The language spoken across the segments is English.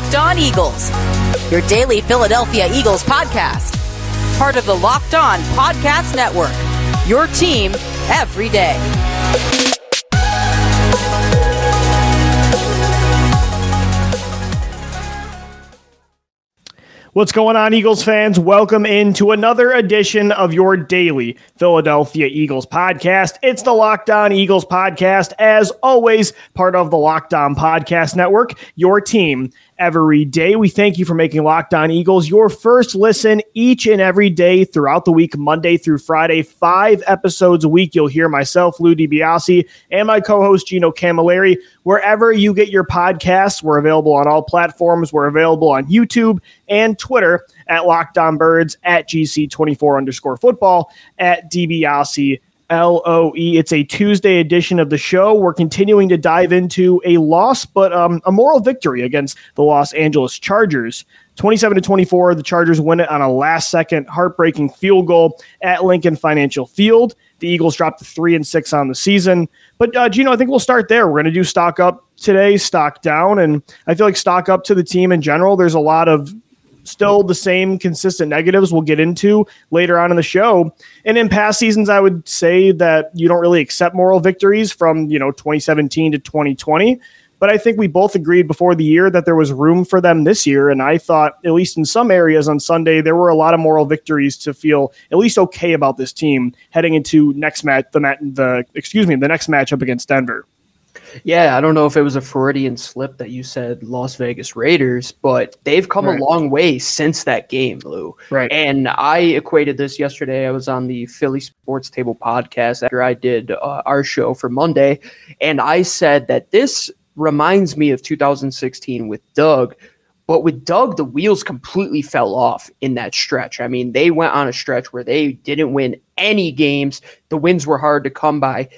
Locked On Eagles, your daily Philadelphia Eagles podcast. Part of the Locked On Podcast Network, your team every day. What's going on, Eagles fans? Welcome into another edition of your daily Philadelphia Eagles podcast. It's the Locked On Eagles podcast, as always, part of the Locked On Podcast Network, your team every day. We thank you for making Locked On Eagles your first listen each and every day throughout the week, Monday through Friday, five episodes a week. You'll hear myself, Lou DiBiase, and my co-host Gino Camilleri. Wherever you get your podcasts, we're available on all platforms. We're available on YouTube and Twitter at Locked On Birds, at GC24 underscore football, at DiBiase LOE. It's a Tuesday edition of the show. We're continuing to dive into a loss, but um, a moral victory against the Los Angeles Chargers. 27 to 24, the Chargers win it on a last second heartbreaking field goal at Lincoln Financial Field. The Eagles dropped to three and six on the season. But, uh, Gino, I think we'll start there. We're going to do stock up today, stock down. And I feel like stock up to the team in general. There's a lot of still the same consistent negatives we'll get into later on in the show. And in past seasons, I would say that you don't really accept moral victories from, you know, 2017 to 2020. But I think we both agreed before the year that there was room for them this year. And I thought, at least in some areas on Sunday, there were a lot of moral victories to feel at least okay about this team heading into next match, the, the excuse me, the next matchup against Denver. Yeah, I don't know if it was a Freudian slip that you said Las Vegas Raiders, but they've come right. a long way since that game, Lou. Right. And I equated this yesterday. I was on the Philly Sports Table podcast after I did uh, our show for Monday, and I said that this reminds me of 2016 with Doug. But with Doug, the wheels completely fell off in that stretch. I mean, they went on a stretch where they didn't win any games. The wins were hard to come by.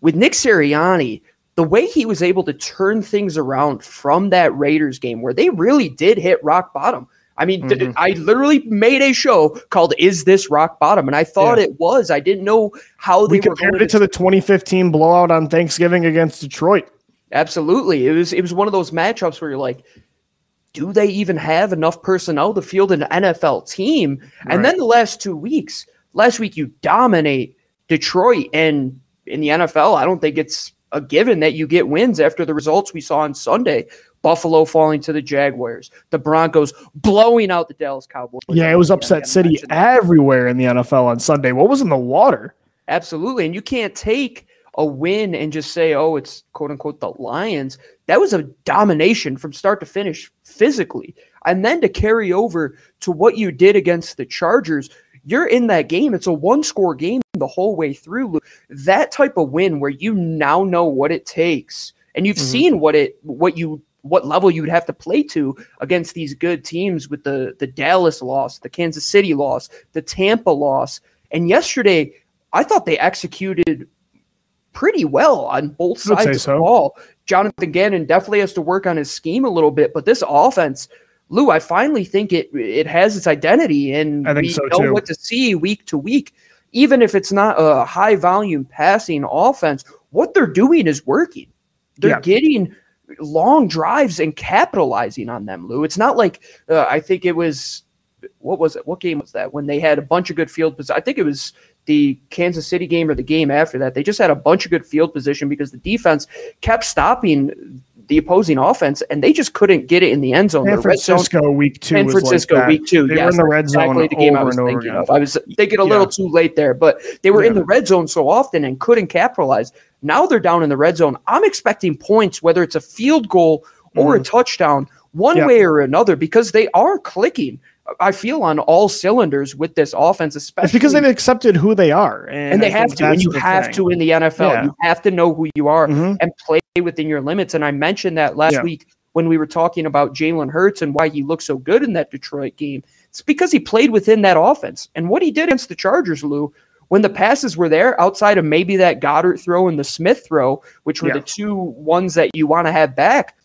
With Nick Sirianni, the way he was able to turn things around from that Raiders game where they really did hit rock bottom. I mean, mm-hmm. th- I literally made a show called "Is This Rock Bottom?" and I thought yeah. it was. I didn't know how they we compared it to, to the 2015 blowout on Thanksgiving against Detroit. Absolutely, it was it was one of those matchups where you're like, do they even have enough personnel to field an NFL team? Right. And then the last two weeks, last week you dominate Detroit, and in the NFL, I don't think it's a given that you get wins after the results we saw on Sunday. Buffalo falling to the Jaguars, the Broncos blowing out the Dallas Cowboys. Yeah, it was upset city everywhere in the NFL on Sunday. What was in the water? Absolutely. And you can't take a win and just say, oh, it's quote unquote the Lions. That was a domination from start to finish physically. And then to carry over to what you did against the Chargers, you're in that game. It's a one score game the whole way through. That type of win where you now know what it takes and you've mm-hmm. seen what it what you what level you'd have to play to against these good teams with the the Dallas loss, the Kansas City loss, the Tampa loss. And yesterday, I thought they executed pretty well on both sides of so. the ball. Jonathan Gannon definitely has to work on his scheme a little bit, but this offense – Lou, I finally think it it has its identity, and I think we so know too. what to see week to week. Even if it's not a high volume passing offense, what they're doing is working. They're yeah. getting long drives and capitalizing on them, Lou. It's not like uh, I think it was what was it? What game was that when they had a bunch of good field position? I think it was the Kansas City game or the game after that. They just had a bunch of good field position because the defense kept stopping the opposing offense, and they just couldn't get it in the end zone. San Francisco zone, week two. San Francisco like week two. They yes, were in the red zone exactly the game I was thinking of. I was thinking a little yeah. too late there, but they were yeah. in the red zone so often and couldn't capitalize. Now they're down in the red zone. I'm expecting points, whether it's a field goal or mm. a touchdown, one way or another, because they are clicking. I feel on all cylinders with this offense, especially it's because they've accepted who they are, and, and they have to. And you have thing. to in the NFL. Yeah. You have to know who you are mm-hmm. and play within your limits. And I mentioned that last yeah. week when we were talking about Jalen Hurts and why he looked so good in that Detroit game. It's because he played within that offense. And what he did against the Chargers, Lou, when the passes were there, outside of maybe that Goedert throw and the Smith throw, which were yeah. the two ones that you want to have back,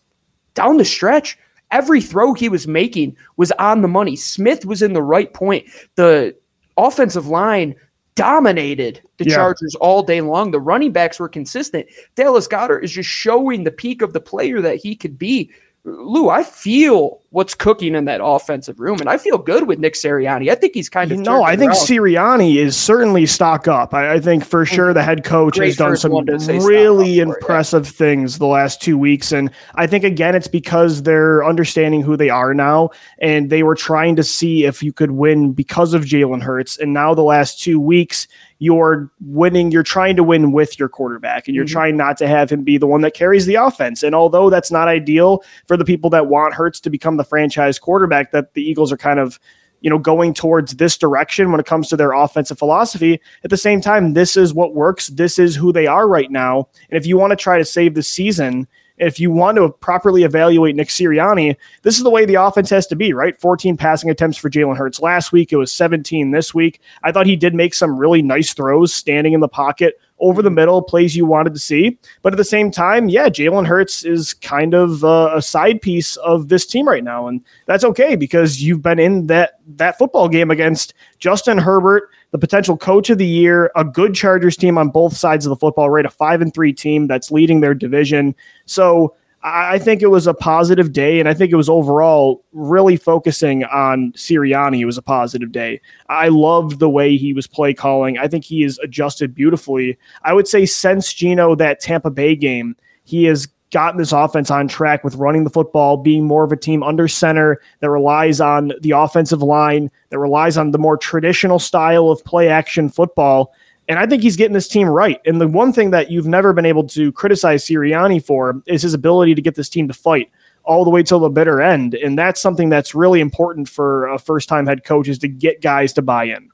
down the stretch, every throw he was making was on the money. Smith was in the right point. The offensive line dominated the yeah. Chargers all day long. The running backs were consistent. Dallas Goedert is just showing the peak of the player that he could be. Lou, I feel what's cooking in that offensive room, and I feel good with Nick Sirianni. I think he's kind of no. I think around. Sirianni is certainly stock up. I, I think for sure the head coach Great has done some really impressive things the last two weeks, and I think again it's because they're understanding who they are now, and they were trying to see if you could win because of Jalen Hurts, and now the last two weeks you're winning, you're trying to win with your quarterback and you're mm-hmm. trying not to have him be the one that carries the offense. And although that's not ideal for the people that want Hurts to become the franchise quarterback, that the Eagles are kind of you know going towards this direction when it comes to their offensive philosophy at the same time this is what works this is who they are right now and if you want to try to save the season if you want to properly evaluate Nick Sirianni, this is the way the offense has to be, right? 14 passing attempts for Jalen Hurts last week. It was 17 this week. I thought he did make some really nice throws standing in the pocket over the middle, plays you wanted to see. But at the same time, yeah, Jalen Hurts is kind of uh, a side piece of this team right now, and that's okay because you've been in that that football game against Justin Herbert, the potential coach of the year, a good Chargers team on both sides of the football, right? A five and three team that's leading their division. So I think it was a positive day, and I think it was overall really focusing on Sirianni. It was a positive day. I loved the way he was play calling. I think he has adjusted beautifully. I would say since Gino that Tampa Bay game, he has gotten this offense on track with running the football, being more of a team under center that relies on the offensive line, that relies on the more traditional style of play action football. And I think he's getting this team right. And the one thing that you've never been able to criticize Sirianni for is his ability to get this team to fight all the way till the bitter end. And that's something that's really important for a first time head coach is to get guys to buy in.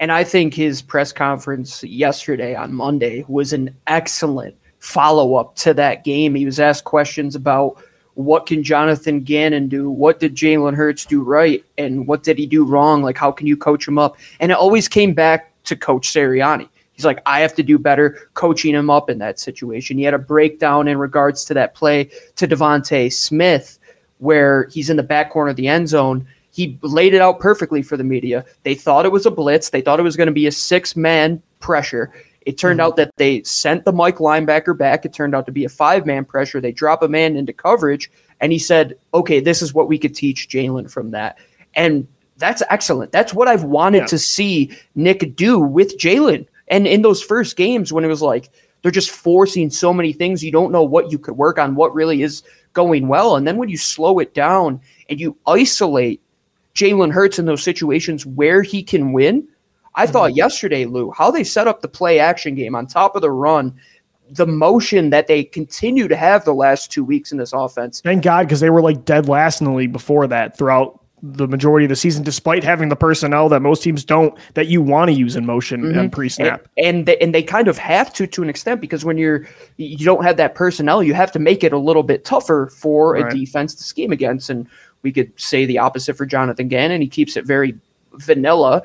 And I think his press conference yesterday on Monday was an excellent follow up to that game. He was asked questions about what can Jonathan Gannon do? What did Jalen Hurts do right? And what did he do wrong? Like, how can you coach him up? And it always came back to Coach Sirianni. He's like, I have to do better coaching him up in that situation. He had a breakdown in regards to that play to DeVonta Smith, where he's in the back corner of the end zone. He laid it out perfectly for the media. They thought it was a blitz. They thought it was going to be a six man pressure. It turned mm-hmm. out that they sent the Mike linebacker back. It turned out to be a five man pressure. They drop a man into coverage, and he said, Okay, this is what we could teach Jalen from that. And that's excellent. That's what I've wanted yeah. to see Nick do with Jalen. And in those first games, when it was like they're just forcing so many things, you don't know what you could work on, what really is going well. And then when you slow it down and you isolate Jalen Hurts in those situations where he can win, I mm-hmm. thought yesterday, Lou, how they set up the play action game on top of the run, the motion that they continue to have the last two weeks in this offense. Thank God, because they were like dead last in the league before that throughout the majority of the season, despite having the personnel that most teams don't that you want to use in motion mm-hmm. and pre-snap. And and they, and they kind of have to to an extent because when you're you don't have that personnel, you have to make it a little bit tougher for right. a defense to scheme against. And we could say the opposite for Jonathan Gannon. He keeps it very vanilla.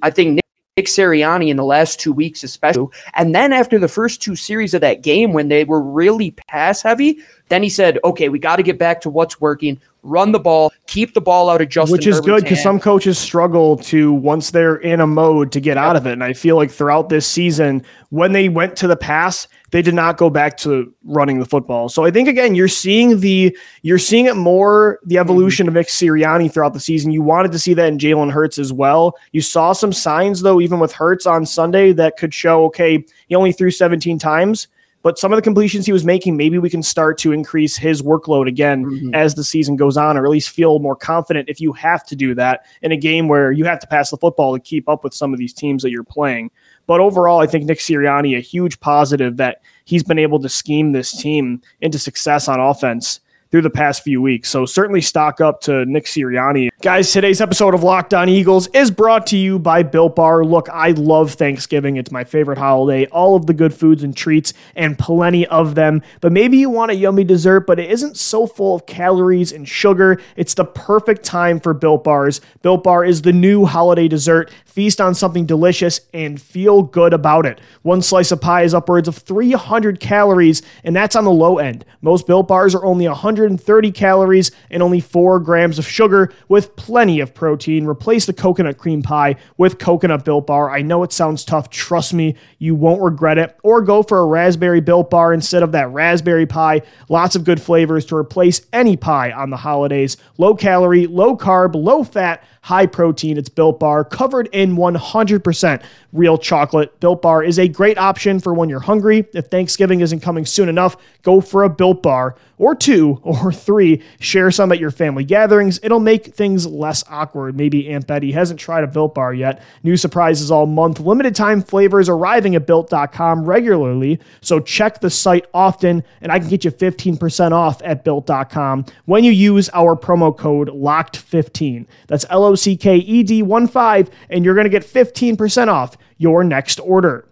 I think Nick Sirianni in the last two weeks, especially. And then after the first two series of that game, when they were really pass heavy, then he said, okay, we got to get back to what's working run the ball, keep the ball out of Justin. Which is Herbert's good because some coaches struggle to once they're in a mode to get yep. out of it. And I feel like throughout this season, when they went to the pass, they did not go back to running the football. So I think again, you're seeing the you're seeing it more the mm-hmm. evolution mm-hmm. of Nick Sirianni throughout the season. You wanted to see that in Jalen Hurts as well. You saw some signs though, even with Hurts on Sunday, that could show okay, he only threw 17 times but some of the completions he was making, maybe we can start to increase his workload again mm-hmm. as the season goes on, or at least feel more confident if you have to do that in a game where you have to pass the football to keep up with some of these teams that you're playing. But overall, I think Nick Sirianni, a huge positive that he's been able to scheme this team into success on offense through the past few weeks. So certainly stock up to Nick Sirianni. Guys, today's episode of Locked On Eagles is brought to you by Built Bar. Look, I love Thanksgiving. It's my favorite holiday. All of the good foods and treats and plenty of them. But maybe you want a yummy dessert, but it isn't so full of calories and sugar. It's the perfect time for Built Bars. Built Bar is the new holiday dessert. Feast on something delicious and feel good about it. One slice of pie is upwards of 300 calories, and that's on the low end. Most Built Bars are only 130 calories and only 4 grams of sugar with plenty of protein. Replace the coconut cream pie with coconut built bar. I know it sounds tough. Trust me, you won't regret it. Or go for a raspberry built bar instead of that raspberry pie. Lots of good flavors to replace any pie on the holidays. Low calorie, low carb, low fat high protein. It's Built Bar, covered in 100% real chocolate. Built Bar is a great option for when you're hungry. If Thanksgiving isn't coming soon enough, go for a Built Bar or two or three. Share some at your family gatherings. It'll make things less awkward. Maybe Aunt Betty hasn't tried a Built Bar yet. New surprises all month. Limited time flavors arriving at built.com regularly. So check the site often, and I can get you 15% off at built.com when you use our promo code LOCKED15. That's L O C K E D 1 5, and you're going to get 15% off your next order.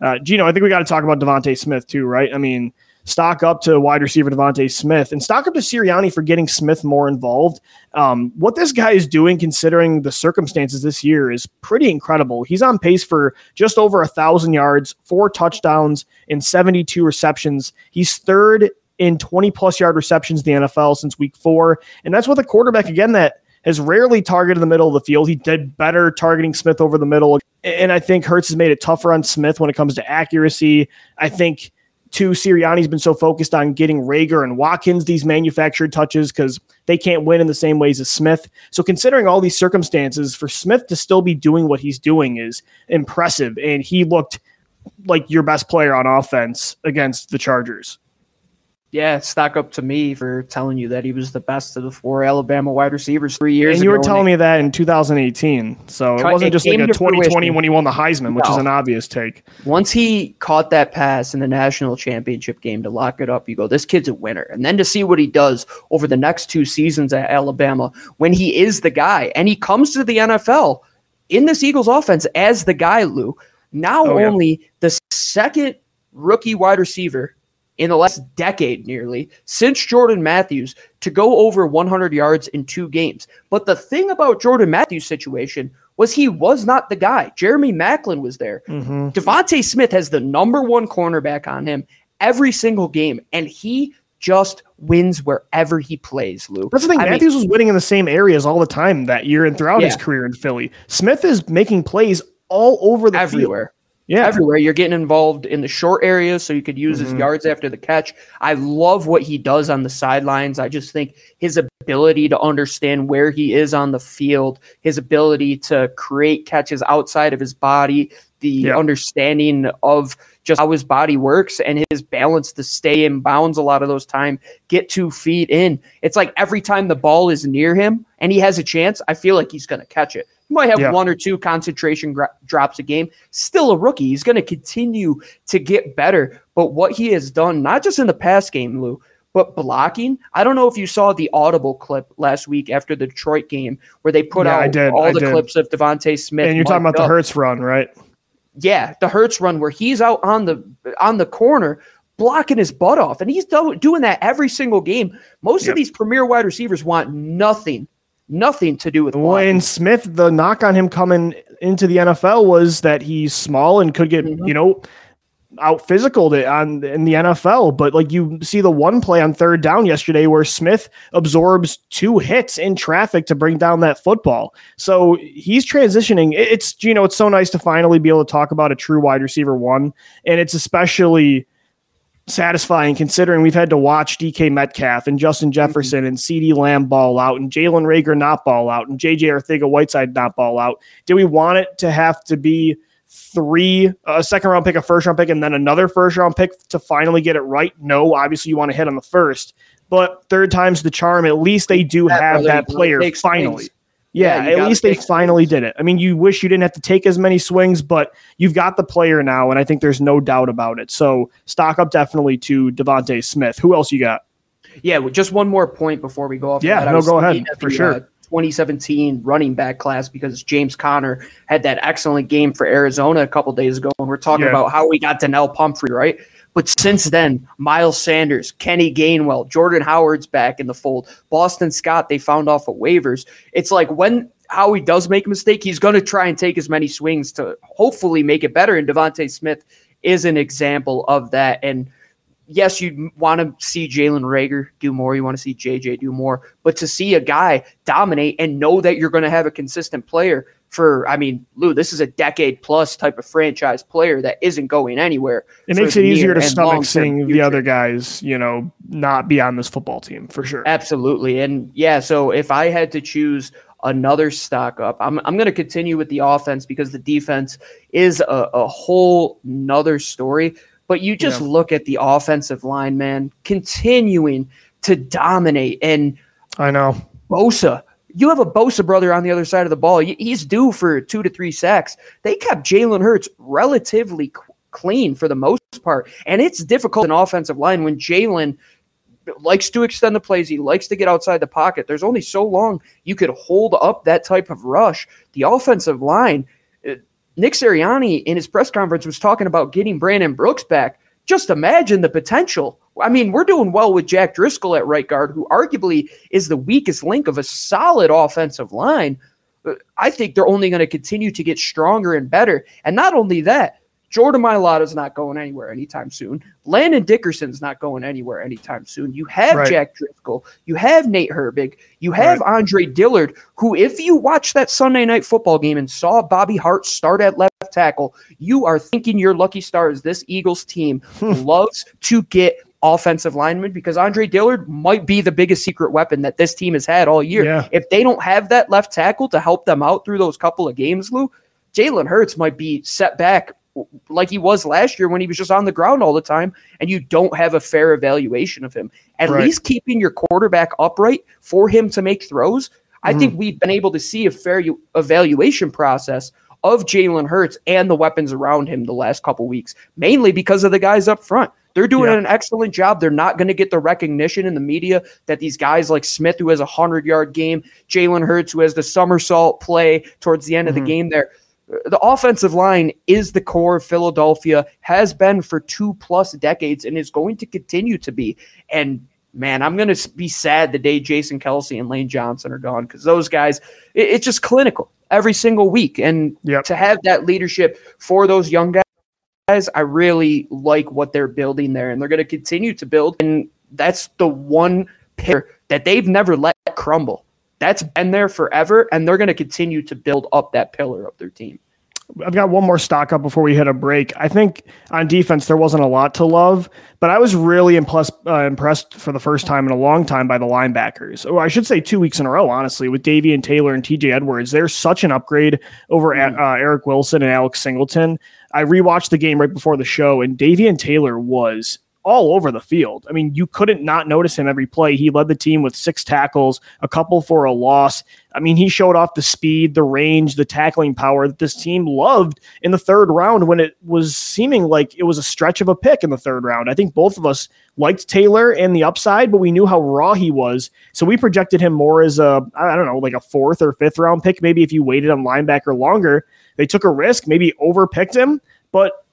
Uh, Gino, I think we got to talk about DeVonta Smith too, right? I mean, stock up to wide receiver DeVonta Smith and stock up to Sirianni for getting Smith more involved. Um, what this guy is doing, considering the circumstances this year, is pretty incredible. He's on pace for just over a thousand yards, four touchdowns, and 72 receptions. He's third in 20 plus yard receptions the NFL since week four. And that's with a quarterback, again, that has rarely targeted the middle of the field. He did better targeting Smith over the middle. And I think Hurts has made it tougher on Smith when it comes to accuracy. I think too, Sirianni's been so focused on getting Reagor and Watkins these manufactured touches because they can't win in the same ways as Smith. So considering all these circumstances, for Smith to still be doing what he's doing is impressive. And he looked like your best player on offense against the Chargers yeah, stock up to me for telling you that he was the best of the four Alabama wide receivers three years. Ago. And you were telling me that in 2018, so it wasn't just like a 2020 fruition. when he won the Heisman, which no. is an obvious take. Once he caught that pass in the national championship game to lock it up, you go, "This kid's a winner." And then to see what he does over the next two seasons at Alabama, when he is the guy, and he comes to the NFL in this Eagles offense as the guy, Lou. Now oh, only yeah. the second rookie wide receiver in the last decade nearly since Jordan Matthews to go over 100 yards in two games. But the thing about Jordan Matthews' situation was he was not the guy. Jeremy Maclin was there. Mm-hmm. DeVonta Smith has the number one cornerback on him every single game, and he just wins wherever he plays, Lou. That's the thing. I Matthews mean, was winning in the same areas all the time that year and throughout yeah. his career in Philly. Smith is making plays all over the everywhere. Field yeah. everywhere. You're getting involved in the short areas so you could use mm-hmm. his yards after the catch. I love what he does on the sidelines. I just think his ability to understand where he is on the field, his ability to create catches outside of his body, the yeah. understanding of just how his body works and his balance to stay in bounds a lot of those time, get two feet in. It's like every time the ball is near him and he has a chance, I feel like he's going to catch it. He might have yeah. one or two concentration gra- drops a game. Still a rookie. He's going to continue to get better. But what he has done, not just in the past game, Lou, but blocking. I don't know if you saw the audible clip last week after the Detroit game where they put yeah, out all I the did. clips of DeVonta Smith. And you're talking about up. the Hurts run, right? Yeah, the Hurts run where he's out on the on the corner blocking his butt off, and he's doing that every single game. Most yep. of these premier wide receivers want nothing nothing to do with when Smith. The knock on him coming into the NFL was that he's small and could get mm-hmm. you know out physical on in the NFL. But like you see the one play on third down yesterday where Smith absorbs two hits in traffic to bring down that football. So he's transitioning. It's you know it's so nice to finally be able to talk about a true wide receiver one, and it's especially satisfying considering we've had to watch DK Metcalf and Justin mm-hmm. Jefferson mm-hmm. and CeeDee Lamb ball out and Jalen Reagor not ball out and JJ Arcega Whiteside not ball out. Do we want it to have to be three, a second round pick, a first round pick, and then another first round pick to finally get it right? No, obviously you want to hit on the first, but third time's the charm. At least they do that have that player finally. Yeah, yeah at least they finally did it. I mean, you wish you didn't have to take as many swings, but you've got the player now, and I think there's no doubt about it. So stock up definitely to DeVonta Smith. Who else you got? Yeah, just one more point before we go off. Yeah, no, go ahead for the, sure. Uh, 2017 running back class because James Conner had that excellent game for Arizona a couple days ago, and we're talking yeah. about how we got Donnel Pumphrey, right? But since then, Miles Sanders, Kenny Gainwell, Jordan Howard's back in the fold. Boston Scott, they found off of waivers. It's like when Howie does make a mistake, he's going to try and take as many swings to hopefully make it better. And DeVonta Smith is an example of that. And yes, you want to see Jalen Reagor do more. You want to see JJ do more. But to see a guy dominate and know that you're going to have a consistent player for, I mean, Lou, this is a decade plus type of franchise player that isn't going anywhere. It makes it easier to stomach seeing the other guys, you know, not be on this football team for sure. Absolutely. And yeah, so if I had to choose another stock up. I'm, I'm going to continue with the offense because the defense is a, a whole nother story. But you just yeah. look at the offensive line, man, continuing to dominate. And I know Bosa, you have a Bosa brother on the other side of the ball. He's due for two to three sacks. They kept Jalen Hurts relatively clean for the most part. And it's difficult in offensive line when Jalen likes to extend the plays. He likes to get outside the pocket. There's only so long you could hold up that type of rush. The offensive line, Nick Sirianni in his press conference was talking about getting Brandon Brooks back. Just imagine the potential. I mean, we're doing well with Jack Driscoll at right guard, who arguably is the weakest link of a solid offensive line. I think they're only going to continue to get stronger and better. And not only that, Jordan Mailata's not going anywhere anytime soon. Landon Dickerson's not going anywhere anytime soon. You have right. Jack Driscoll. You have Nate Herbig. You have right. Andre Dillard, who, if you watch that Sunday night football game and saw Bobby Hart start at left tackle, you are thinking your lucky stars. This Eagles team loves to get offensive linemen because Andre Dillard might be the biggest secret weapon that this team has had all year. Yeah. If they don't have that left tackle to help them out through those couple of games, Lou, Jalen Hurts might be set back like he was last year when he was just on the ground all the time and you don't have a fair evaluation of him. At right. least keeping your quarterback upright for him to make throws. I mm think mm-hmm. we've been able to see a fair evaluation process of Jalen Hurts and the weapons around him the last couple weeks, mainly because of the guys up front. They're doing yeah. an excellent job. They're not going to get the recognition in the media that these guys like Smith, who has a 100 yard game, Jalen Hurts, who has the somersault play towards the end mm-hmm. of the mm-hmm. game there the offensive line is the core of Philadelphia, has been for two plus decades, and is going to continue to be. And man, I'm going to be sad the day Jason Kelce and Lane Johnson are gone because those guys, it, it's just clinical every single week. And yep. to have that leadership for those young guys, I really like what they're building there, and they're going to continue to build. And that's the one pair that they've never let crumble. That's been there forever, and they're going to continue to build up that pillar of their team. I've got one more stock up before we hit a break. I think on defense there wasn't a lot to love, but I was really impressed uh, impressed for the first time in a long time by the linebackers. Or I should say two weeks in a row, honestly, with Davion Taylor and TJ Edwards. They're such an upgrade over mm-hmm. uh, Eric Wilson and Alex Singleton. I rewatched the game right before the show, and Davion Taylor was all over the field. I mean, you couldn't not notice him every play. He led the team with six tackles, a couple for a loss. I mean, he showed off the speed, the range, the tackling power that this team loved in the third round when it was seeming like it was a stretch of a pick in the third round. I think both of us liked Taylor and the upside, but we knew how raw he was. So we projected him more as a, I don't know, like a fourth or fifth round pick. Maybe if you waited on linebacker longer, they took a risk, maybe overpicked him. But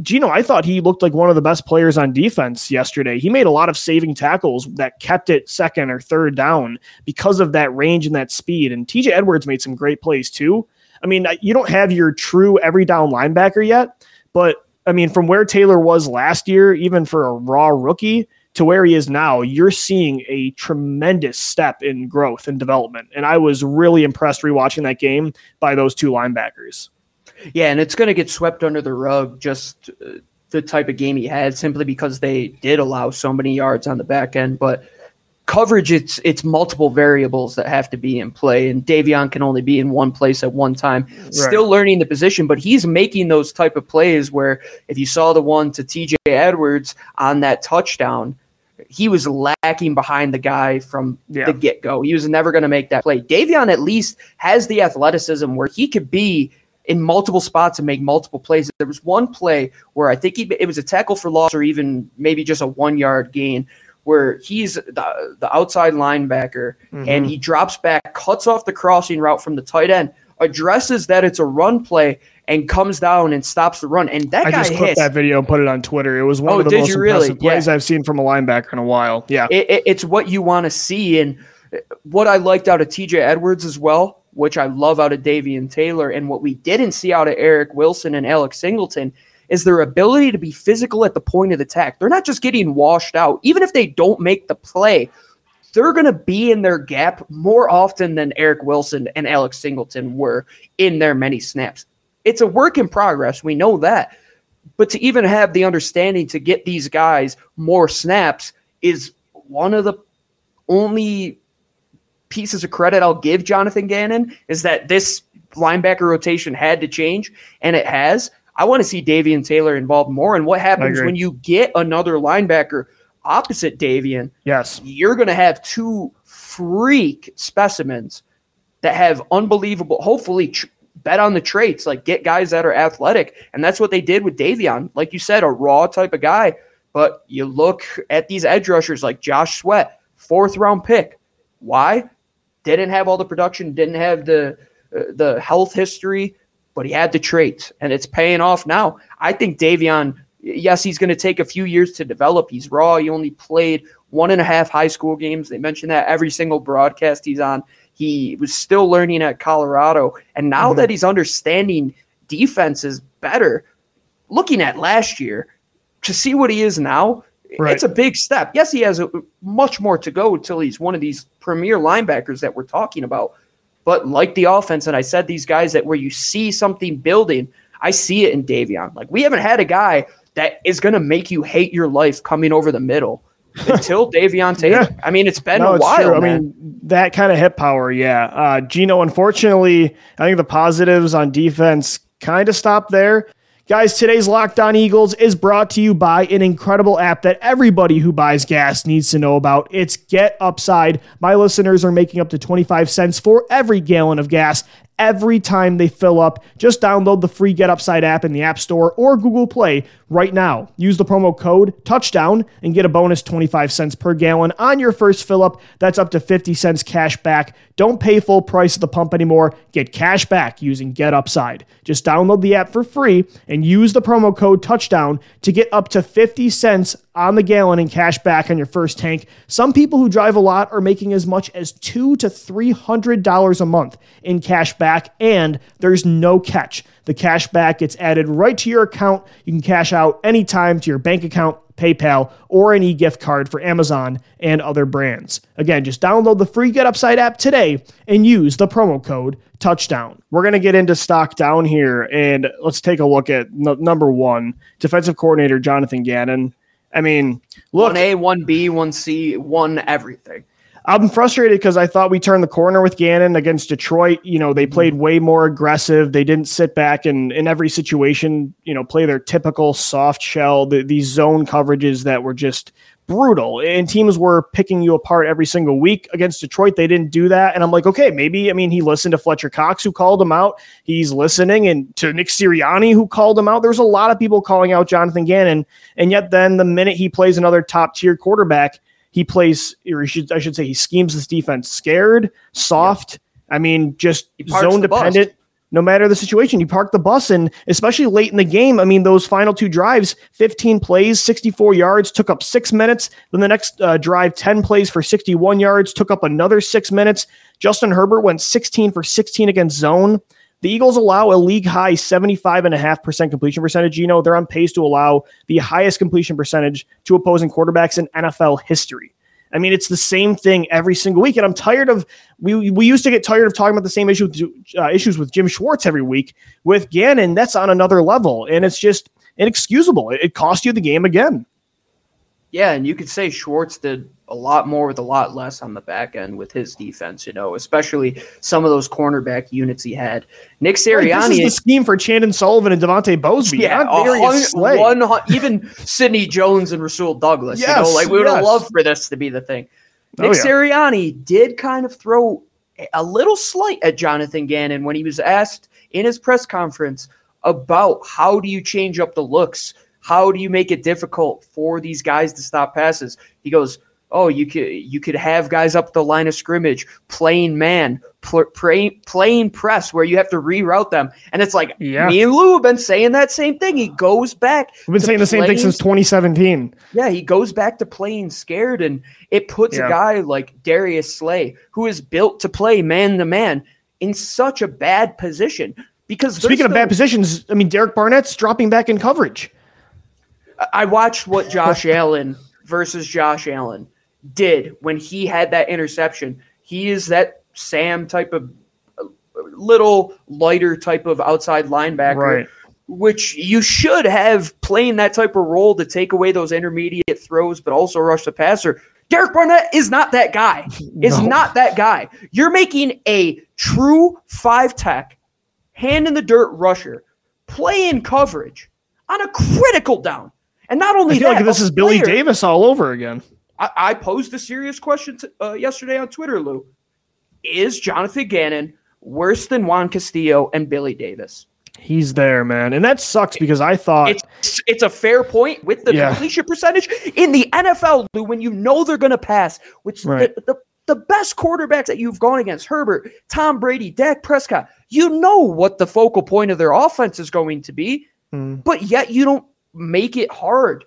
Gino, I thought he looked like one of the best players on defense yesterday. He made a lot of saving tackles that kept it second or third down because of that range and that speed. And TJ Edwards made some great plays too. I mean, you don't have your true every down linebacker yet, but I mean, from where Taylor was last year, even for a raw rookie, to where he is now, you're seeing a tremendous step in growth and development. And I was really impressed rewatching that game by those two linebackers. Yeah, and it's going to get swept under the rug just uh, the type of game he had simply because they did allow so many yards on the back end. But coverage, it's it's multiple variables that have to be in play, and Davion can only be in one place at one time. Right. Still learning the position, but he's making those type of plays where if you saw the one to T.J. Edwards on that touchdown. He was lacking behind the guy from yeah. the get go. He was never going to make that play. Davion at least has the athleticism where he could be in multiple spots and make multiple plays. There was one play where I think he, it was a tackle for loss or even maybe just a one yard gain where he's the, the outside linebacker mm-hmm. and he drops back, cuts off the crossing route from the tight end, addresses that it's a run play, and comes down and stops the run. And that I guy just clipped that video and put it on Twitter. It was one oh, of the most impressive really? plays yeah. I've seen from a linebacker in a while. Yeah, it, it, it's what you want to see, and what I liked out of T.J. Edwards as well which I love out of Davion Taylor, and what we didn't see out of Eric Wilson and Alex Singleton is their ability to be physical at the point of attack. They're not just getting washed out. Even if they don't make the play, they're going to be in their gap more often than Eric Wilson and Alex Singleton were in their many snaps. It's a work in progress. We know that. But to even have the understanding to get these guys more snaps is one of the only pieces of credit I'll give Jonathan Gannon is that this linebacker rotation had to change, and it has. I want to see Davion Taylor involved more. And what happens when you get another linebacker opposite Davian? Yes. You're going to have two freak specimens that have unbelievable, hopefully, tr- bet on the traits, like get guys that are athletic. And that's what they did with Davion. Like you said, a raw type of guy. But you look at these edge rushers like Josh Sweat, fourth round pick. Why? Didn't have all the production, didn't have the uh, the health history, but he had the traits, and it's paying off now. I think Davion, yes, he's going to take a few years to develop. He's raw. He only played one and a half high school games. They mention that every single broadcast he's on. He was still learning at Colorado, and now mm-hmm. that he's understanding defenses better, looking at last year to see what he is now, Right. It's a big step. Yes, he has a, much more to go until he's one of these premier linebackers that we're talking about. But like the offense, and I said these guys that where you see something building, I see it in Davion. Like we haven't had a guy that is going to make you hate your life coming over the middle until Davion Taylor. Yeah. I mean, it's been no, a while. I mean, that kind of hit power, yeah. Uh, Gino, unfortunately, I think the positives on defense kind of stopped there. Guys, today's Locked On Eagles is brought to you by an incredible app that everybody who buys gas needs to know about. It's Get Upside. My listeners are making up to 25 cents for every gallon of gas every time they fill up. Just download the free Get Upside app in the App Store or Google Play right now. Use the promo code touchdown and get a bonus 25 cents per gallon on your first fill up. That's up to 50 cents cash back. Don't pay full price at the pump anymore. Get cash back using Get Upside. Just download the app for free and use the promo code touchdown to get up to 50 cents on the gallon in cash back on your first tank. Some people who drive a lot are making as much as two to three hundred dollars a month in cash back, and there's no catch. The cash back gets added right to your account. You can cash out anytime to your bank account, PayPal, or any gift card for Amazon and other brands. Again, just download the free Get Upside app today and use the promo code touchdown. We're going to get into stock down here and let's take a look at number one defensive coordinator Jonathan Gannon. I mean, look, one A, one B, one C, one everything. I'm frustrated because I thought we turned the corner with Gannon against Detroit. You know, they mm-hmm. played way more aggressive. They didn't sit back and in every situation, you know, play their typical soft shell, the, these zone coverages that were just brutal. And teams were picking you apart every single week against Detroit. They didn't do that. And I'm like, okay, maybe, I mean, he listened to Fletcher Cox, who called him out. He's listening and to Nick Sirianni, who called him out. There's a lot of people calling out Jonathan Gannon. And yet, then the minute he plays another top tier quarterback, he plays, or he should, I should say, he schemes this defense scared, soft. Yeah. I mean, just zone dependent no matter the situation. You park the bus, and especially late in the game, I mean, those final two drives 15 plays, 64 yards, took up six minutes. Then the next uh, drive, 10 plays for 61 yards, took up another six minutes. Justin Herbert went 16 for 16 against zone. The Eagles allow a league high 75.5% completion percentage. You know, they're on pace to allow the highest completion percentage to opposing quarterbacks in NFL history. I mean, it's the same thing every single week, and I'm tired of. We we used to get tired of talking about the same issue uh, issues with Jim Schwartz every week. With Gannon, that's on another level, and it's just inexcusable. It, it cost you the game again. Yeah, and you could say Schwartz did a lot more with a lot less on the back end with his defense, you know, especially some of those cornerback units he had. Nick Sirianni. Right, this is the scheme for Chandon Sullivan and Devontae Bosby. Yeah, one, one, even Sidney Jones and Rasul Douglas. Yes, you know, like we would yes. have loved for this to be the thing. Oh, Nick oh, yeah. Sirianni did kind of throw a little slight at Jonathan Gannon when he was asked in his press conference about how do you change up the looks? How do you make it difficult for these guys to stop passes? He goes, oh, you could you could have guys up the line of scrimmage playing man, pl- play, playing press where you have to reroute them, and it's like yeah. me and Lou have been saying that same thing. He goes back. We've been saying the same thing since 2017. Yeah, he goes back to playing scared, and it puts yeah. a guy like Darius Slay, who is built to play man to man, in such a bad position. Because speaking of bad positions, I mean Derek Barnett's dropping back in coverage. I watched what Josh Allen versus Josh Allen did when he had that interception. He is that Sam type of little lighter type of outside linebacker. Right. Which you should have playing that type of role to take away those intermediate throws, but also rush the passer. Derek Barnett is not that guy. Is No. not that guy. You're making a true five tech, hand in the dirt rusher, play in coverage on a critical down. And not only I feel that, like this a is Billy player- Davis all over again. I, I posed a serious question to, uh, yesterday on Twitter, Lou. Is Jonathan Gannon worse than Juan Castillo and Billy Davis? He's there, man, and that sucks because I thought It's it's a fair point with the Yeah. completion percentage in the NFL, Lou. When you know they're going to pass, which Right. the, the the best quarterbacks that you've gone against, Herbert, Tom Brady, Dak Prescott, you know what the focal point of their offense is going to be, Mm. but yet you don't make it hard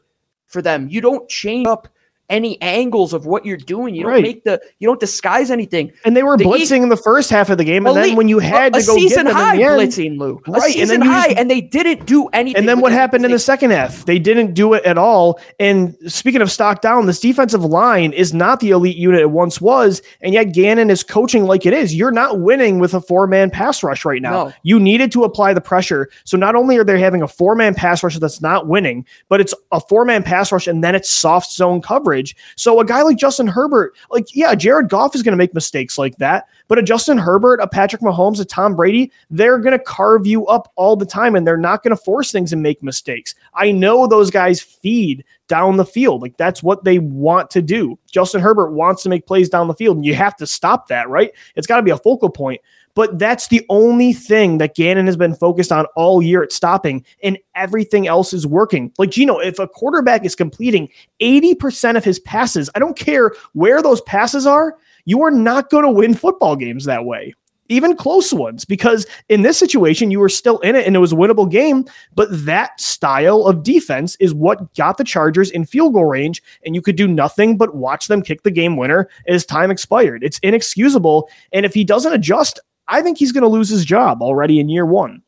for them. You don't change up any angles of what you're doing. You don't Right. make the you don't disguise anything. and they were the blitzing in the first half of the game, and then when you had a, to go season get them high in the end, blitzing, Lou, a Right, and season then high, just- and they didn't do anything. And then what happened in the second half? They didn't do it at all. And speaking of stock down, this defensive line is not the elite unit it once was. And yet Gannon is coaching like it is. You're not winning with a four man pass rush right now. No. You needed to apply the pressure. So not only are they having a four man pass rush that's not winning, but it's a four man pass rush and then it's soft zone coverage. So a guy like Justin Herbert, like, yeah, Jared Goff is going to make mistakes like that. But a Justin Herbert, a Patrick Mahomes, a Tom Brady, they're going to carve you up all the time and they're not going to force things and make mistakes. I know those guys feed down the field. Like that's what they want to do. Justin Herbert wants to make plays down the field and you have to stop that, right? It's got to be a focal point. But that's the only thing that Gannon has been focused on all year at stopping, and everything else is working. Like, Gino, if a quarterback is completing 80% of his passes, I don't care where those passes are, you are not going to win football games that way. Even close ones, because in this situation, you were still in it and it was a winnable game. But that style of defense is what got the Chargers in field goal range, and you could do nothing but watch them kick the game winner as time expired. It's inexcusable. And if he doesn't adjust, I think he's going to lose his job already in year one.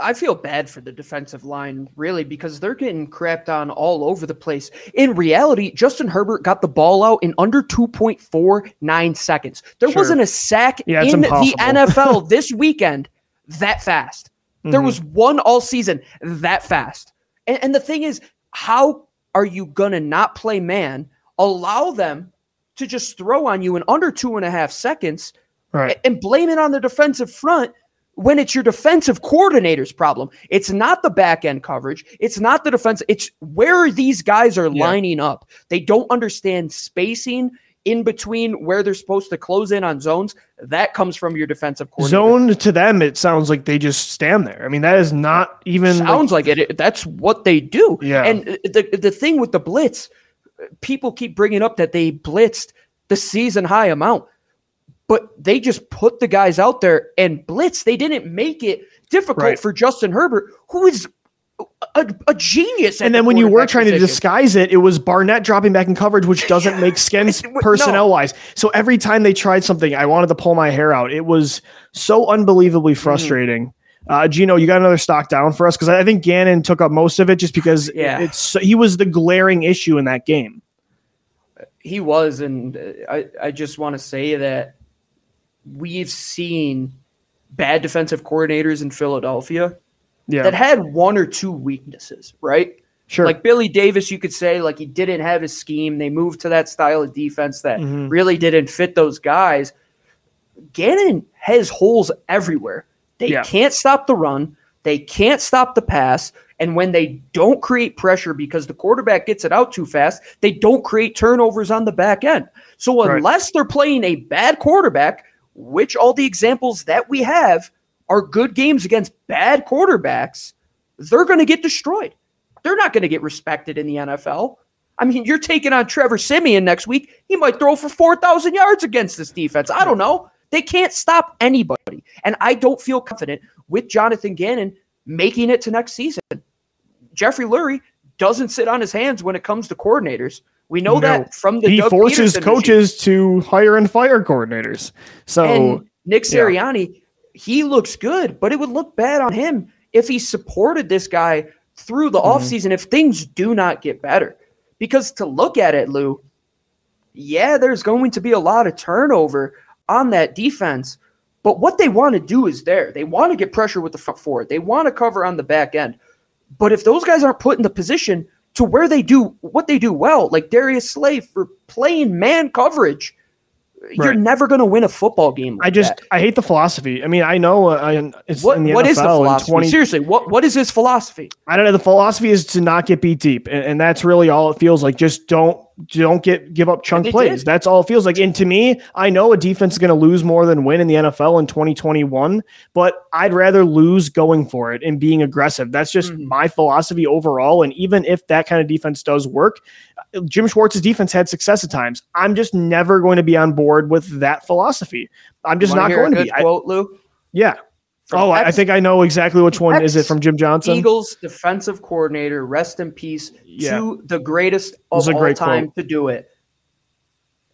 I, feel bad for the defensive line, really, because they're getting crapped on all over the place. In reality, Justin Herbert got the ball out in under 2.49 seconds. There Sure. wasn't a sack Yeah, in the. NFL this weekend that fast. There Mhm. was one all season that fast. And, and the thing is, how are you going to not play man, allow them to just throw on you in under two and a half seconds? Right. and blame it on the defensive front when it's your defensive coordinator's problem. It's not the back end coverage. It's not the defense. It's where these guys are Yeah. lining up. They don't understand spacing in between where they're supposed to close in on zones. That comes from your defensive coordinator. Zone to them, it sounds like they just stand there. I mean, that is not even sounds like, it. It- That's what they do. Yeah. And the the thing with the blitz, people keep bringing up that they blitzed the season high amount, but they just put the guys out there and blitz. They didn't make it difficult Right. for Justin Herbert, who is a, a genius. and the then when you were trying to disguise it, it was Barnett dropping back in coverage, which doesn't make sense personnel wise. So every time they tried something, I wanted to pull my hair out. It was so unbelievably Mm. frustrating. Uh, Gino, you got another stock down for us because I think Gannon took up most of it just because Yeah. it's he was the glaring issue in that game. he was, and I, I just want to say that we've seen bad defensive coordinators in Philadelphia Yeah, that had one or two weaknesses, right? sure. Like Billy Davis, you could say like he didn't have his scheme. They moved to that style of defense that Mhm. really didn't fit those guys. Gannon has holes everywhere. They Yeah. can't stop the run. They can't stop the pass. And when they don't create pressure because the quarterback gets it out too fast, they don't create turnovers on the back end. So Right. unless they're playing a bad quarterback, which all the examples that we have are good games against bad quarterbacks, they're going to get destroyed. They're not going to get respected in the NFL. I mean, you're taking on Trevor Siemian next week. He might throw for 4,000 yards against this defense. I don't know. They can't stop anybody. And I don't feel confident with Jonathan Gannon making it to next season. Jeffrey Lurie doesn't sit on his hands when it comes to coordinators. We know No. that from the he Doug forces Pederson regime. coaches to hire and fire coordinators. So And Nick yeah. Sirianni, he looks good, but it would look bad on him if he supported this guy through the Mhm. offseason if things do not get better. Because to look at it, Lou, yeah, there's going to be a lot of turnover on that defense. But what they want to do is there. They want to get pressure with the front four. They want to cover on the back end. But if those guys aren't put in the position to where they do what they do well, like Darius Slay for playing man coverage, you're never going to win a football game. Like I just that. I hate the philosophy. I mean, I know uh, I, it's what in the what NFL is the philosophy? 20 Seriously, what what is his philosophy? I don't know. The philosophy is to not get beat deep, and, and that's really all it feels like. Just don't don't get give up chunk plays. did. That's all it feels like. And to me, I know a defense is going to lose more than win in the NFL in 2021, but I'd rather lose going for it and being aggressive. That's just Mhm. my philosophy overall. And even if that kind of defense does work, Jim Schwartz's defense had success at times. I'm just never going to be on board with that philosophy. I'm just not going to be. I- Quote, Lou. yeah. Oh, I I think I know exactly which one is it from Jim Johnson. Eagles defensive coordinator, rest in peace, Yeah. to the greatest of all great time to do it.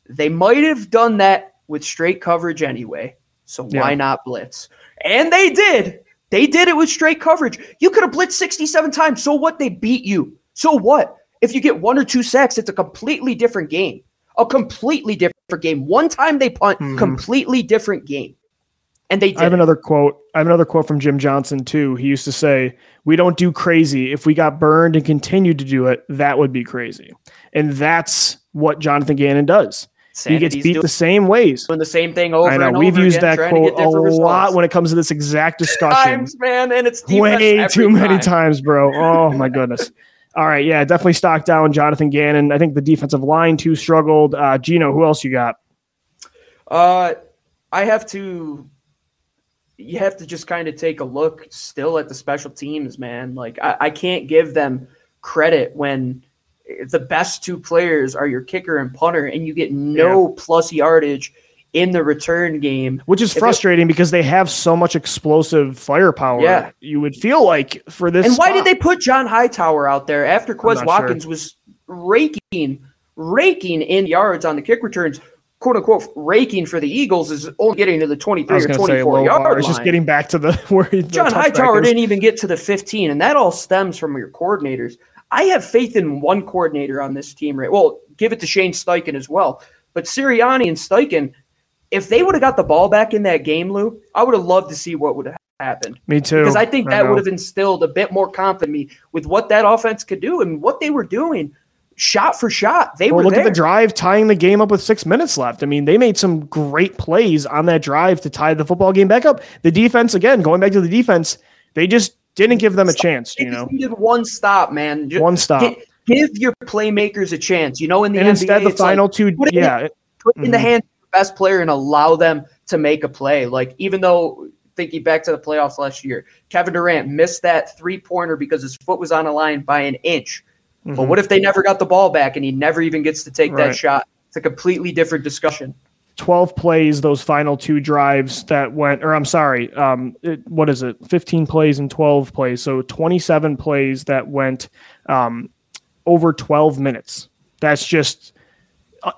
They might have done that with straight coverage anyway, so why Yeah. not blitz? And they did. They did it with straight coverage. You could have blitzed 67 times. So what? They beat you. So what? If you get one or two sacks, it's a completely different game. A completely different game. One time they punt, Mhm. completely different game. And they did. I have another quote. I have another quote from Jim Johnson too. He used to say, "We don't do crazy. If we got burned and continued to do it, that would be crazy." And that's what Jonathan Gannon does. he gets beat doing- the same ways. doing the same thing over I know and we've over used again, that quote a different lot when it comes to this exact discussion. times, man, and it's Way every too many times, bro. Oh my goodness. All right, yeah, definitely stock down Jonathan Gannon. I think the defensive line too struggled. Uh, Gino, who else you got? Uh, I have to. You have to just kind of take a look still at the special teams, man. Like I, I can't give them credit when the best two players are your kicker and punter, and you get no plus yardage in the return game. Which is If it- frustrating because they have so much explosive firepower. Yeah. You would feel like for this. And why spot- did they put John Hightower out there after Quez not sure. Watkins was raking, raking in yards on the kick returns, quote unquote, raking for the Eagles is only getting to the 23 or going to say 24 low yard line. It's just getting back to the where the John Hightower didn't even get to the 15, and that all stems from your coordinators. I have faith in one coordinator on this team, right? Well, give it to Shane Steichen as well. But Sirianni and Steichen, if they would have got the ball back in that game, Lou, I would have loved to see what would have happened. Me too. Because I think that would have instilled a bit more confidence in me with what that offense could do and what they were doing shot for shot. They Well, were look there. at the drive tying the game up with six minutes left. I mean, they made some great plays on that drive to tie the football game back up. The defense, again, going back to the defense, they just didn't give them a chance. They You just know, needed one stop, man. Ju- one stop, gi- give your playmakers a chance. You know, in the and NBA, instead the it's like, final two, put it in- yeah, put in the Mhm. hands of the best player and allow them to make a play. Like even though thinking back to the playoffs last year, Kevin Durant missed that three pointer because his foot was on a line by an inch. But Mhm. what if they never got the ball back and he never even gets to take Right. that shot? It's a completely different discussion. 12 plays those final two drives that went or i'm sorry um it, what is it 15 plays and 12 plays so 27 plays that went um over 12 minutes that's just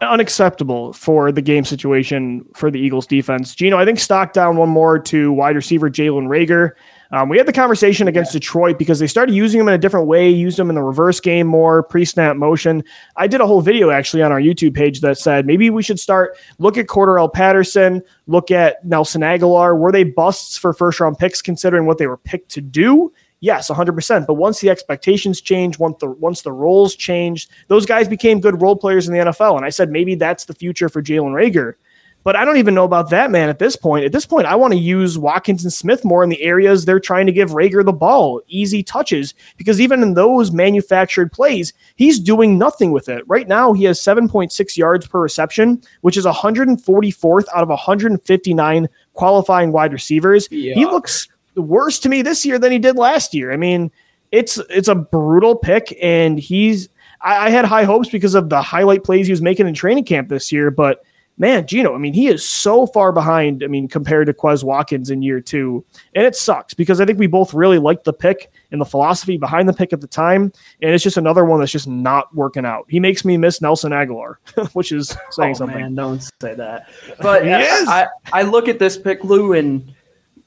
unacceptable for the game situation for the eagles defense gino i think stock down one more to wide receiver jalen reagor um, we had the conversation against Detroit because they started using him in a different way, used him in the reverse game more, pre snap motion. I did a whole video actually on our YouTube page that said maybe we should start look at Cordarrelle Patterson, look at Nelson Agholor. Were they busts for first round picks considering what they were picked to do? Yes, 100%. But once the expectations changed, once the once the roles changed, those guys became good role players in the NFL. And I said maybe that's the future for Jalen Reagor. But I don't even know about that man at this point. At this point, I want to use Watkins and Smith more in the areas they're trying to give Reagor the ball, easy touches, because even in those manufactured plays, he's doing nothing with it. Right now, he has 7.6 yards per reception, which is 144th out of 159 qualifying wide receivers. He looks worse to me this year than he did last year. I mean, it's it's a brutal pick, and he's I, I had high hopes because of the highlight plays he was making in training camp this year, but man, Gino, I mean, he is so far behind. I mean, compared to Quez Watkins in year two, and it sucks because I think we both really liked the pick and the philosophy behind the pick at the time, and it's just another one that's just not working out. He makes me miss Nelson Agholor, which is saying oh, something. man, don't say that. But He I, is. I, I look at this pick, Lou, and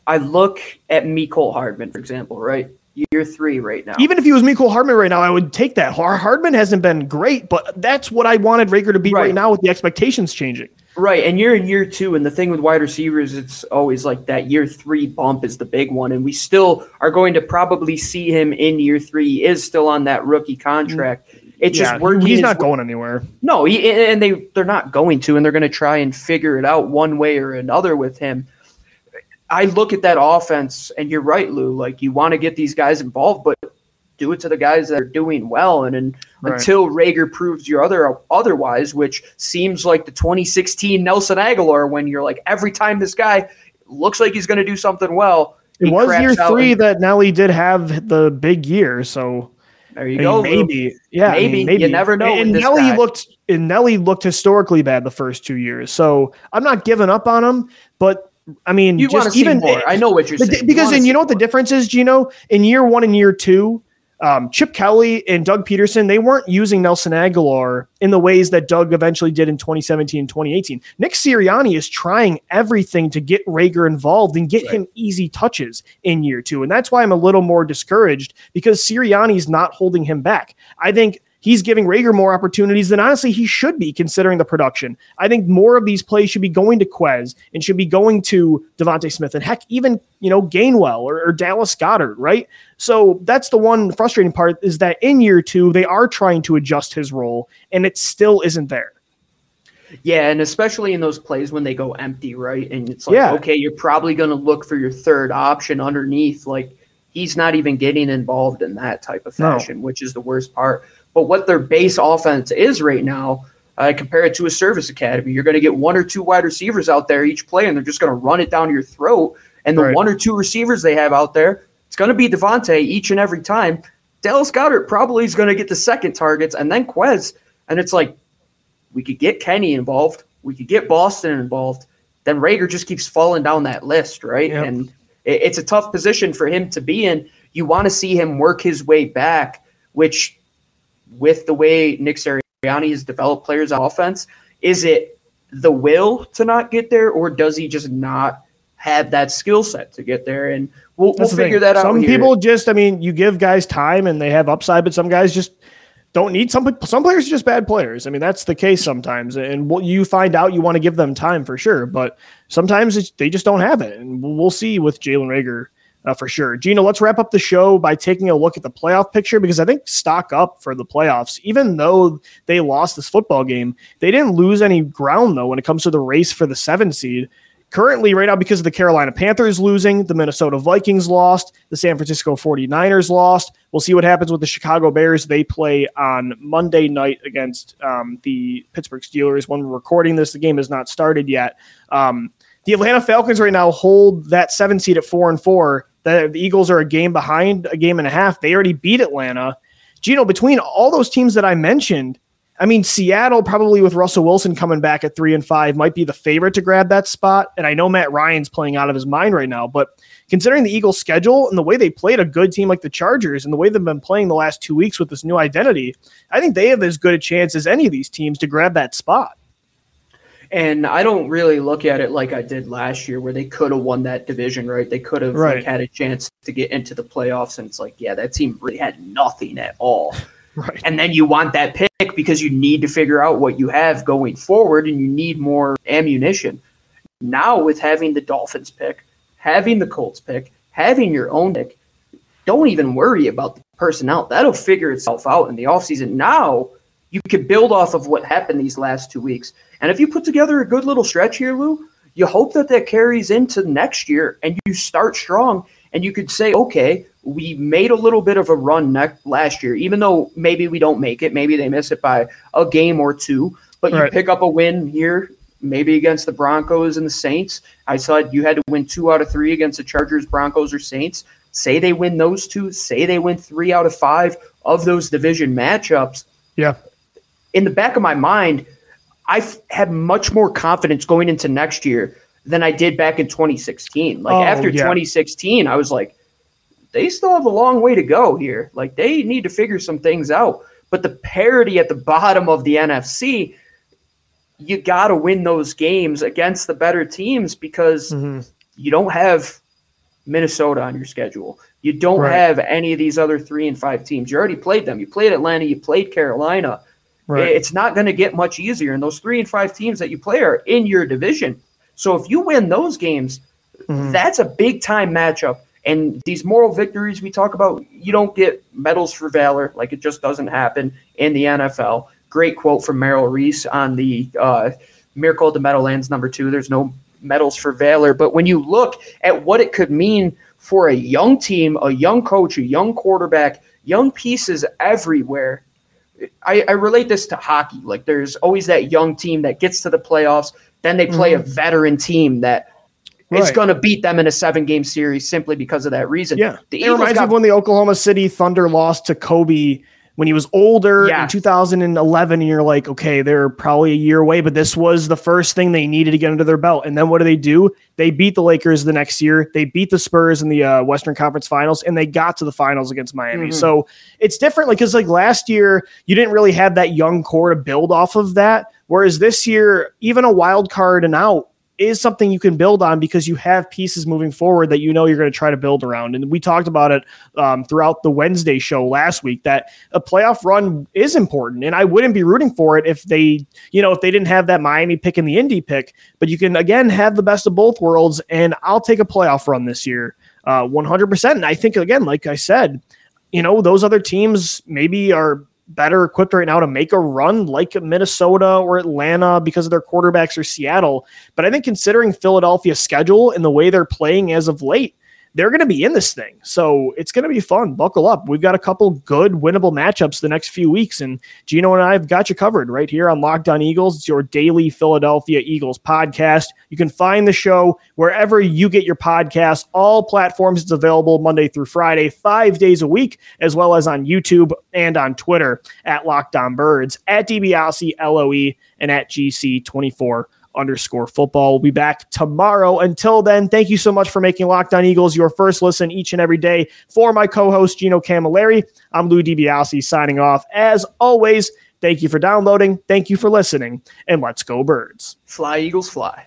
I look at Mecole Hardman, for example, right? Year three right now. Even if he was Mecole Hardman right now, I would take that. Hardman hasn't been great, but that's what I wanted Reagor to be right, right now with the expectations changing. Right, and you're in year two, and the thing with wide receivers, it's always like that year three bump is the big one, and we still are going to probably see him in year three. He is still on that rookie contract. It's yeah, just working. He's not going anywhere. No, he, and they they're not going to, and they're going to try and figure it out one way or another with him. I look at that offense, and you're right, Lou. Like you want to get these guys involved, but do it to the guys that are doing well. And, and right. until Reagor proves you other otherwise, which seems like the 2016 Nelson Agholor, when you're like every time this guy looks like he's going to do something well. It was year three and, that Nelly did have the big year, so there you I go. Mean, maybe, yeah, maybe. I mean, maybe you never know. And Nelly guy. looked and Nelly looked historically bad the first two years, so I'm not giving up on him, but I mean, you just even more. I know what you're saying. Because, you and you know what the difference is, Gino? In year one and year two, um, Chip Kelly and Doug Pederson they weren't using Nelson Agholor in the ways that Doug eventually did in 2017 and 2018. Nick Sirianni is trying everything to get Reagor involved and get right. him easy touches in year two. And that's why I'm a little more discouraged because Sirianni's not holding him back. I think he's giving Reagor more opportunities than honestly he should be considering the production. I think more of these plays should be going to Quez and should be going to DeVonta Smith and heck, even, you know, Gainwell or, or Dallas Goedert, right? So that's the one frustrating part is that in year two, they are trying to adjust his role and it still isn't there. Yeah, and especially in those plays when they go empty, right? And it's like, yeah. okay, you're probably going to look for your third option underneath. Like, he's not even getting involved in that type of fashion, no. which is the worst part. But what their base offense is right now, uh, compare it to a service academy. You're going to get one or two wide receivers out there each play, and they're just going to run it down your throat. And the right. one or two receivers they have out there, it's going to be DeVonta each and every time. Dallas Goedert probably is going to get the second targets, and then Quez. And it's like we could get Kenny involved, we could get Boston involved. Then Reagor just keeps falling down that list, right? Yep. And it, it's a tough position for him to be in. You want to see him work his way back, which with the way Nick Sirianni has developed players on offense? Is it the will to not get there, or does he just not have that skill set to get there? And we'll, we'll figure that out. Some here. people just, I mean, you give guys time and they have upside, but some guys just don't need some some players are just bad players. I mean, that's the case sometimes. And what you find out, you want to give them time for sure, but sometimes they just don't have it. And we'll see with Jalen Reagor uh, for sure. Gino, let's wrap up the show by taking a look at the playoff picture because I think stock up for the playoffs. Even though they lost this football game, they didn't lose any ground though when it comes to the race for the seven seed. Currently, right now, because of the Carolina Panthers losing, the Minnesota Vikings lost, the San Francisco 49ers lost. We'll see what happens with the Chicago Bears. They play on Monday night against um, the Pittsburgh Steelers. When we're recording this, the game has not started yet. Um, the Atlanta Falcons right now hold that seven seed at four and four. The, the Eagles are a game behind, a game and a half. They already beat Atlanta. Gino, between all those teams that I mentioned, I mean, Seattle probably with Russell Wilson coming back at three and five might be the favorite to grab that spot. And I know Matt Ryan's playing out of his mind right now, but considering the Eagles' schedule and the way they played a good team like the Chargers and the way they've been playing the last two weeks with this new identity, I think they have as good a chance as any of these teams to grab that spot. And I don't really look at it like I did last year, where they could have won that division, right? They could have right. like, had a chance to get into the playoffs, and it's like, yeah, that team really had nothing at all. Right. And then you want that pick because you need to figure out what you have going forward, and you need more ammunition. Now, with having the Dolphins pick, having the Colts pick, having your own pick, don't even worry about the personnel. That'll figure itself out in the offseason. Now, you can build off of what happened these last two weeks. And if you put together a good little stretch here, Lou, you hope that that carries into next year and you start strong and you could say, okay, we made a little bit of a run ne- last year, even though maybe we don't make it, maybe they miss it by a game or two, but you pick up a win here, maybe against the Broncos and the Saints. I said you had to win two out of three against the Chargers, Broncos, or Saints. Say they win those two, say they win three out of five of those division matchups. Yeah. In the back of my mind, I have much more confidence going into next year than I did back in 2016. Like oh, after yeah. 2016, I was like, they still have a long way to go here. Like they need to figure some things out. But the parity at the bottom of the NFC, you got to win those games against the better teams because mm-hmm. you don't have Minnesota on your schedule. You don't Right. have any of these other three and five teams. You already played them. You played Atlanta. You played Carolina. Right. It's not going to get much easier. And those three and five teams that you play are in your division. So if you win those games, Mhm. that's a big time matchup. And these moral victories we talk about, you don't get medals for valor. Like it just doesn't happen in the NFL. Great quote from Merrill Reese on the uh, Miracle of the Meadowlands number two. There's no medals for valor. But when you look at what it could mean for a young team, a young coach, a young quarterback, young pieces everywhere, I, I relate this to hockey. Like there's always that young team that gets to the playoffs, then they play a veteran team that is Mm-hmm. Right. going to beat them in a seven game series simply because of that reason. Yeah. the it Eagles reminds me got of when the Oklahoma City Thunder lost to Kobe when he was older in 2011. And you're like, okay, they're probably a year away, but this was the first thing they needed to get under their belt. And then what do they do? They beat the Lakers the next year. They beat the Spurs in the uh, Western Conference Finals, and they got to the finals against Miami. Mhm. So it's different, like because like last year you didn't really have that young core to build off of that. Whereas this year, even a wild card and out is something you can build on because you have pieces moving forward that you know you're going to try to build around. And we talked about it um, throughout the Wednesday show last week that a playoff run is important. And I wouldn't be rooting for it if they, you know, if they didn't have that Miami pick and the Indy pick. But you can again have the best of both worlds. And I'll take a playoff run this year, uh, 100%. And I think again, like I said, you know, those other teams maybe are better equipped right now to make a run like Minnesota or Atlanta because of their quarterbacks or Seattle. But I think considering Philadelphia's schedule and the way they're playing as of late, they're going to be in this thing. So it's going to be fun. Buckle up. We've got a couple good winnable matchups the next few weeks. And Gino and I have got you covered right here on Locked On Eagles. It's your daily Philadelphia Eagles podcast. You can find the show wherever you get your podcast. All platforms it's available Monday through Friday, five days a week, as well as on YouTube and on Twitter at Locked On Birds, at DiBiase, LOE, and at GC24 underscore football. We'll be back tomorrow. Until then, thank you so much for making Locked On Eagles your first listen each and every day. For my co-host Gino Camilleri, I'm Lou DiBiase signing off. As always, thank you for downloading, thank you for listening, and let's go birds. Fly Eagles fly.